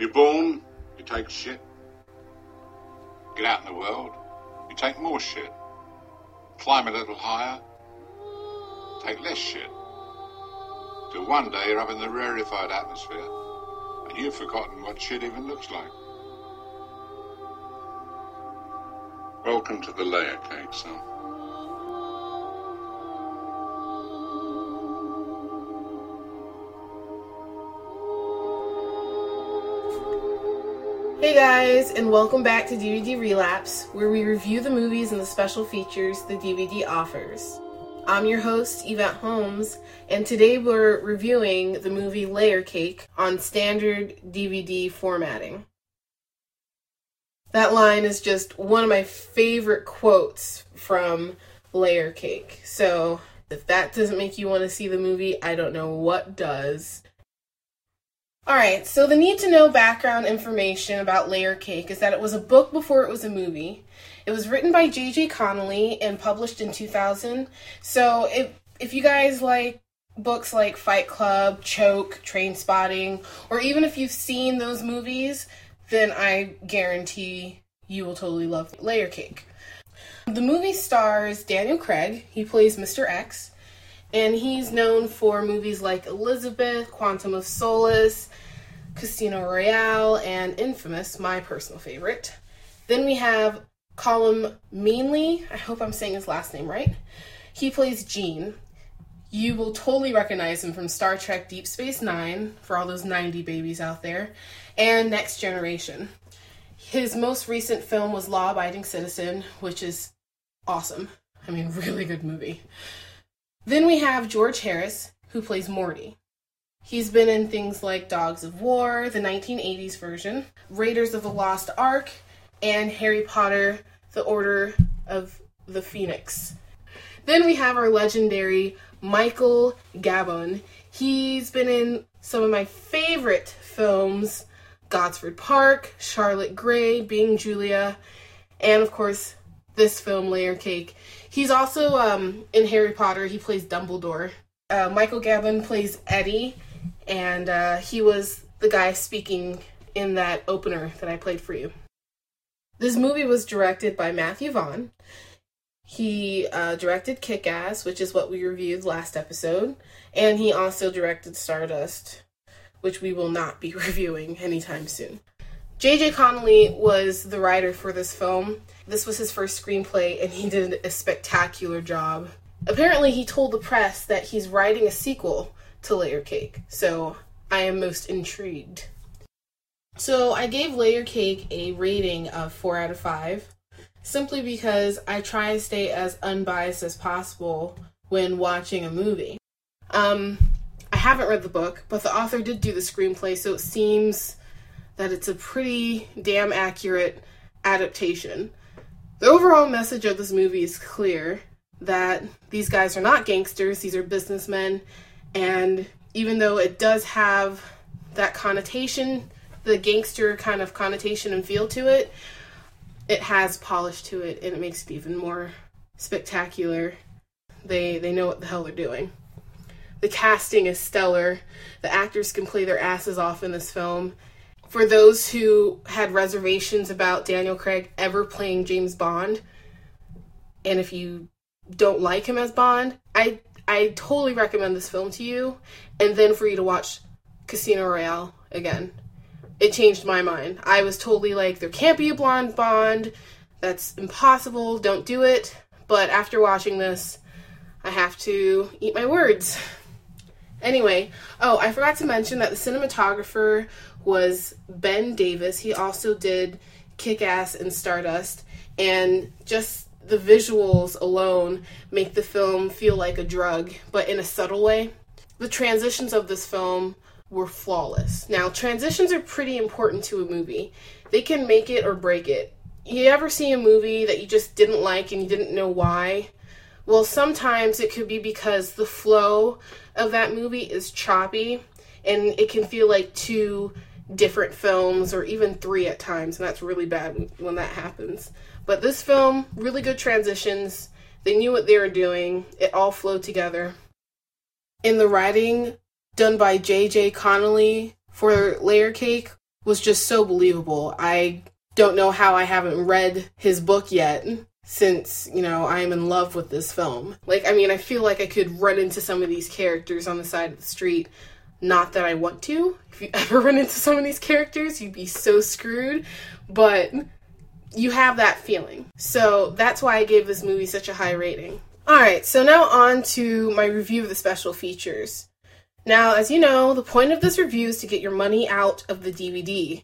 You're born, you take shit. Get out in the world, you take more shit. Climb a little higher, take less shit. Till one day you're up in the rarefied atmosphere, and you've forgotten what shit even looks like. Welcome to the layer cake, son. Hey guys, and welcome back to DVD Relapse, where we review the movies and the special features the DVD offers. I'm your host, Yvette Holmes, and today we're reviewing the movie Layer Cake on standard DVD formatting. That line is just one of my favorite quotes from Layer Cake. So, if that doesn't make you want to see the movie, I don't know what does. Alright, so the need to know background information about Layer Cake is that it was a book before it was a movie. It was written by J.J. Connolly and published in 2000. So if, if you guys like books like Fight Club, Choke, Trainspotting, or even if you've seen those movies, then I guarantee you will totally love Layer Cake. The movie stars Daniel Craig, he plays Mr. X, and he's known for movies like Elizabeth, Quantum of Solace, Casino Royale, and Infamous, my personal favorite. Then we have Colm Meaney. I hope I'm saying his last name right. He plays Gene. You will totally recognize him from Star Trek Deep Space Nine, for all those 90 babies out there, and Next Generation. His most recent film was Law Abiding Citizen, which is awesome. I mean, really good movie. Then we have George Harris, who plays Morty. He's been in things like Dogs of War, the 1980s version, Raiders of the Lost Ark, and Harry Potter, The Order of the Phoenix. Then we have our legendary Michael Gambon. He's been in some of my favorite films Gosford Park, Charlotte Gray, Being Julia, and of course, this film, Layer Cake. He's also um, in Harry Potter, he plays Dumbledore. Uh, Michael Gambon plays Eddie, and uh, he was the guy speaking in that opener that I played for you. This movie was directed by Matthew Vaughn. He uh, directed Kick Ass, which is what we reviewed last episode, and he also directed Stardust, which we will not be reviewing anytime soon. JJ Connolly was the writer for this film. This was his first screenplay, and he did a spectacular job. Apparently, he told the press that he's writing a sequel to Layer Cake, so I am most intrigued. So, I gave Layer Cake a rating of 4 out of 5, simply because I try to stay as unbiased as possible when watching a movie. Um, I haven't read the book, but the author did do the screenplay, so it seems that it's a pretty damn accurate adaptation. The overall message of this movie is clear that these guys are not gangsters, these are businessmen, and even though it does have that connotation, the gangster kind of connotation and feel to it, it has polish to it and it makes it even more spectacular. They they know what the hell they're doing. The casting is stellar. The actors can play their asses off in this film. For those who had reservations about Daniel Craig ever playing James Bond, and if you don't like him as Bond, I I totally recommend this film to you, and then for you to watch Casino Royale again. It changed my mind. I was totally like, there can't be a blonde Bond. That's impossible. Don't do it. But after watching this, I have to eat my words. Anyway, oh, I forgot to mention that the cinematographer was Ben Davis. He also did Kick Ass and Stardust. And just the visuals alone make the film feel like a drug, but in a subtle way. The transitions of this film were flawless. Now, transitions are pretty important to a movie. They can make it or break it. You ever see a movie that you just didn't like and you didn't know why? Well, sometimes it could be because the flow of that movie is choppy and it can feel like two different films or even three at times, and that's really bad when that happens. But this film, really good transitions. They knew what they were doing, it all flowed together. In the writing done by J.J. Connolly for Layer Cake was just so believable. I don't know how I haven't read his book yet since, you know, I am in love with this film. Like, I mean, I feel like I could run into some of these characters on the side of the street. Not that I want to. If you ever run into some of these characters, you'd be so screwed. But you have that feeling. So that's why I gave this movie such a high rating. Alright, so now on to my review of the special features. Now, as you know, the point of this review is to get your money out of the DVD.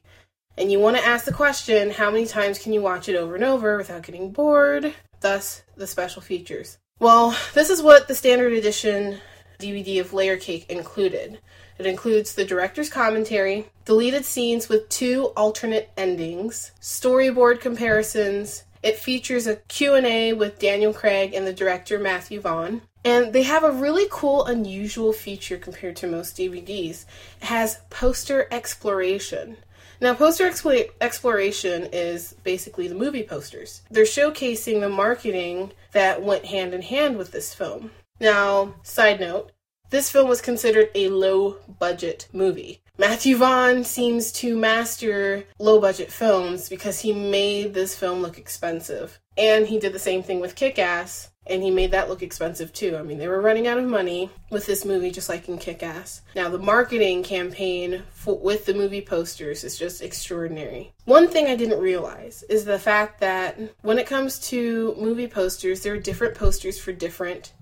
And you want to ask the question how many times can you watch it over and over without getting bored? Thus, the special features. Well, this is what the standard edition DVD of Layer Cake included. It includes the director's commentary, deleted scenes with two alternate endings, storyboard comparisons. It features a Q&A with Daniel Craig and the director Matthew Vaughn. And they have a really cool, unusual feature compared to most DVDs. It has poster exploration. Now, poster expl- exploration is basically the movie posters. They're showcasing the marketing that went hand in hand with this film. Now, side note, this film was considered a low budget movie. Matthew Vaughn seems to master low budget films because he made this film look expensive. And he did the same thing with Kick Ass, and he made that look expensive too. I mean, they were running out of money with this movie, just like in Kick Ass. Now, the marketing campaign for, with the movie posters is just extraordinary. One thing I didn't realize is the fact that when it comes to movie posters, there are different posters for different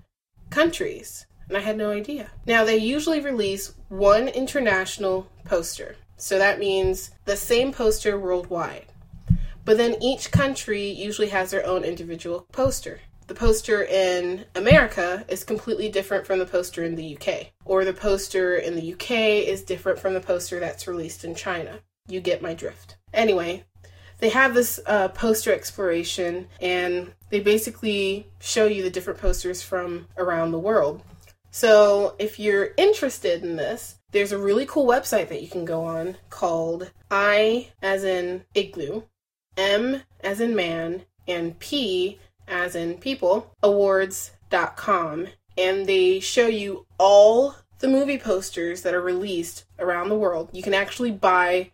countries and I had no idea. Now, they usually release one international poster, so that means the same poster worldwide. But then each country usually has their own individual poster. The poster in America is completely different from the poster in the UK, or the poster in the UK is different from the poster that's released in China. You get my drift. Anyway, they have this uh, poster exploration and they basically show you the different posters from around the world. So if you're interested in this, there's a really cool website that you can go on called I as in igloo, M as in man, and P as in people, awards.com. And they show you all the movie posters that are released around the world. You can actually buy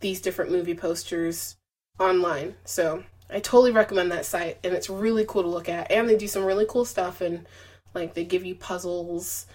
these different movie posters online. So I totally recommend that site and it's really cool to look at. And they do some really cool stuff and like they give you puzzles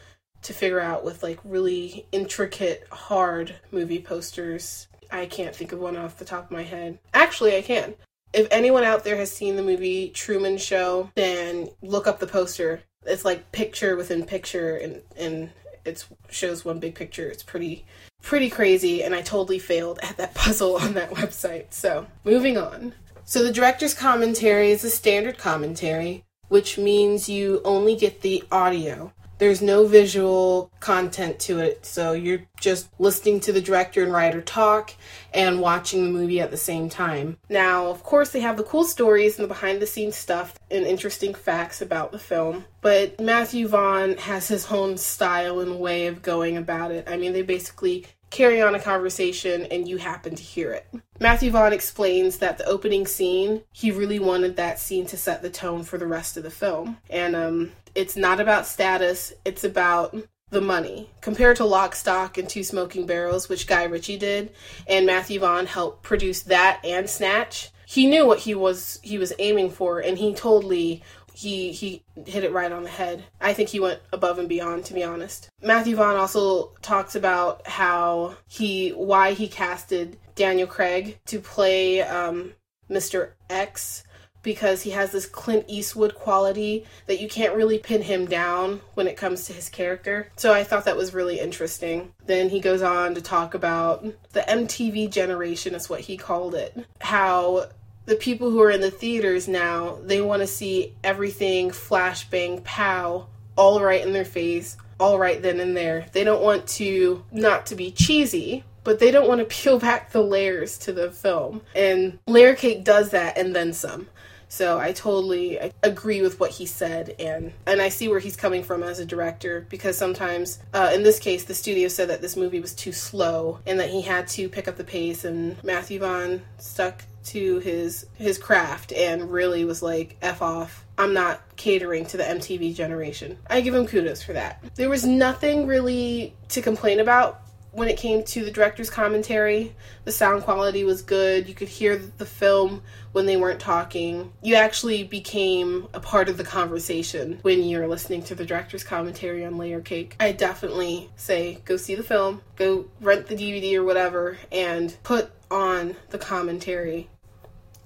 to figure out with like really intricate, hard movie posters. I can't think of one off the top of my head. Actually, I can. If anyone out there has seen the movie Truman Show, then look up the poster. It's like picture within picture and and it shows one big picture. It's pretty pretty crazy and I totally failed at that puzzle on that website. So, moving on. So the director's commentary is a standard commentary which means you only get the audio. There's no visual content to it, so you're just listening to the director and writer talk and watching the movie at the same time. Now, of course, they have the cool stories and the behind the scenes stuff and interesting facts about the film, but Matthew Vaughn has his own style and way of going about it. I mean, they basically carry on a conversation and you happen to hear it. Matthew Vaughn explains that the opening scene, he really wanted that scene to set the tone for the rest of the film. And um, it's not about status, it's about the money. Compared to Lock, Stock, and Two Smoking Barrels, which Guy Ritchie did, and Matthew Vaughn helped produce that and Snatch, he knew what he was he was aiming for, and he totally he he hit it right on the head. I think he went above and beyond to be honest. Matthew Vaughn also talks about how he why he casted Daniel Craig to play um, Mr. X because he has this Clint Eastwood quality that you can't really pin him down when it comes to his character. So I thought that was really interesting. Then he goes on to talk about the MTV generation, is what he called it. How the people who are in the theaters now, they want to see everything flashbang pow all right in their face, all right then and there. They don't want to not to be cheesy, but they don't want to peel back the layers to the film. And Layer Cake does that and then some. So I totally agree with what he said, and and I see where he's coming from as a director because sometimes, uh, in this case, the studio said that this movie was too slow and that he had to pick up the pace, and Matthew Vaughn stuck to his his craft and really was like f off i'm not catering to the mtv generation i give him kudos for that there was nothing really to complain about when it came to the director's commentary. The sound quality was good. You could hear the film when they weren't talking. You actually became a part of the conversation when you're listening to the director's commentary on Layer Cake. I definitely say go see the film, go rent the DVD or whatever, and put on the commentary.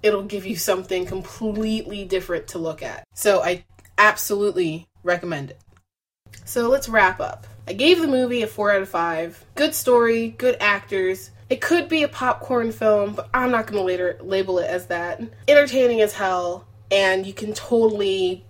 It'll give you something completely different to look at. So I absolutely recommend it. So let's wrap up. I gave the movie a 4 out of 5. Good story, good actors. It could be a popcorn film, but I'm not going to later label it as that. Entertaining as hell, and you can totally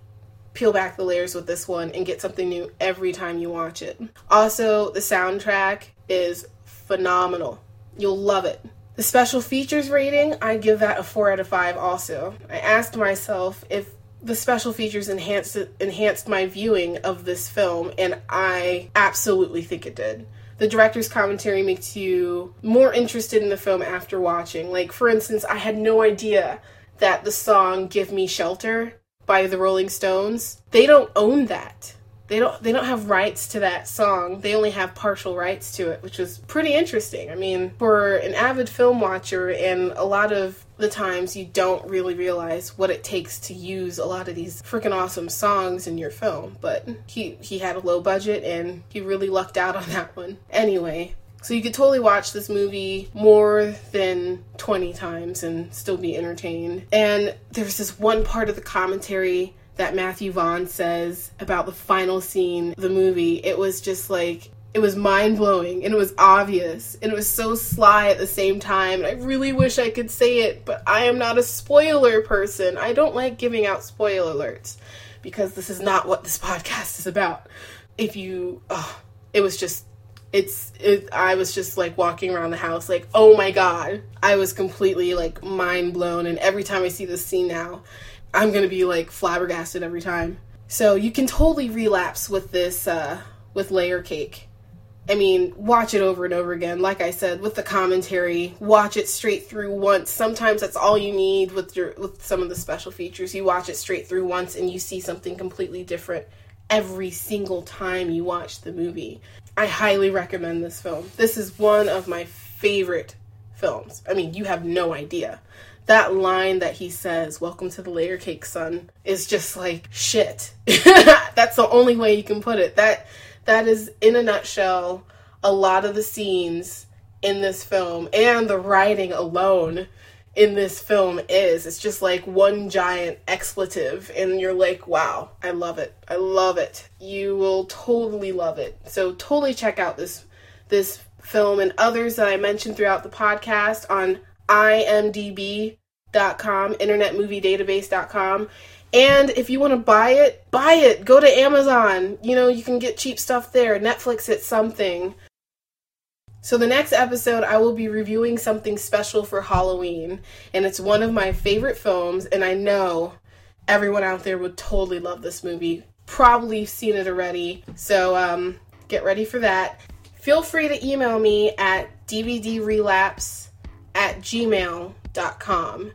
peel back the layers with this one and get something new every time you watch it. Also, the soundtrack is phenomenal. You'll love it. The special features rating, I give that a 4 out of 5 also. I asked myself if the special features enhanced enhanced my viewing of this film and I absolutely think it did. The director's commentary makes you more interested in the film after watching. Like for instance, I had no idea that the song Give Me Shelter by the Rolling Stones, they don't own that they don't they don't have rights to that song. They only have partial rights to it, which was pretty interesting. I mean, for an avid film watcher and a lot of the times you don't really realize what it takes to use a lot of these freaking awesome songs in your film, but he he had a low budget and he really lucked out on that one. Anyway, so you could totally watch this movie more than 20 times and still be entertained. And there's this one part of the commentary that Matthew Vaughn says about the final scene the movie, it was just like it was mind blowing and it was obvious and it was so sly at the same time. And I really wish I could say it, but I am not a spoiler person. I don't like giving out spoiler alerts because this is not what this podcast is about. If you, oh, it was just, it's, it, I was just like walking around the house, like, oh my god. I was completely like mind blown. And every time I see this scene now, I'm gonna be like flabbergasted every time. So you can totally relapse with this uh, with layer cake. I mean, watch it over and over again. Like I said, with the commentary, watch it straight through once. Sometimes that's all you need with your with some of the special features. You watch it straight through once and you see something completely different every single time you watch the movie. I highly recommend this film. This is one of my favorite films. I mean, you have no idea that line that he says, Welcome to the layer cake, son, is just like shit. That's the only way you can put it. That that is in a nutshell a lot of the scenes in this film and the writing alone in this film is. It's just like one giant expletive, and you're like, wow, I love it. I love it. You will totally love it. So totally check out this this film and others that I mentioned throughout the podcast on IMDb com, internetmoviedatabase.com. And if you want to buy it, buy it. Go to Amazon. You know, you can get cheap stuff there. Netflix it's something. So the next episode I will be reviewing something special for Halloween, and it's one of my favorite films and I know everyone out there would totally love this movie. Probably seen it already. So um get ready for that. Feel free to email me at dvdrelapse at gmail com,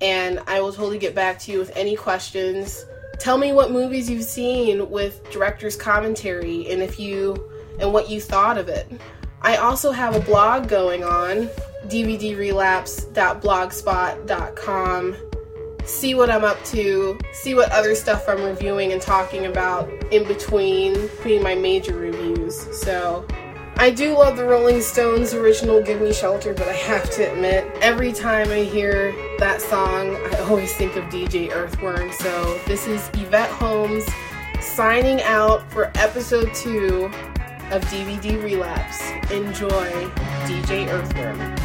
And I will totally get back to you with any questions. Tell me what movies you've seen with director's commentary and if you and what you thought of it. I also have a blog going on, dvdrelapse.blogspot.com. See what I'm up to, see what other stuff I'm reviewing and talking about in between between my major reviews. So I do love the Rolling Stones original Give Me Shelter, but I have to admit, every time I hear that song, I always think of DJ Earthworm. So this is Yvette Holmes signing out for episode two of DVD Relapse. Enjoy DJ Earthworm.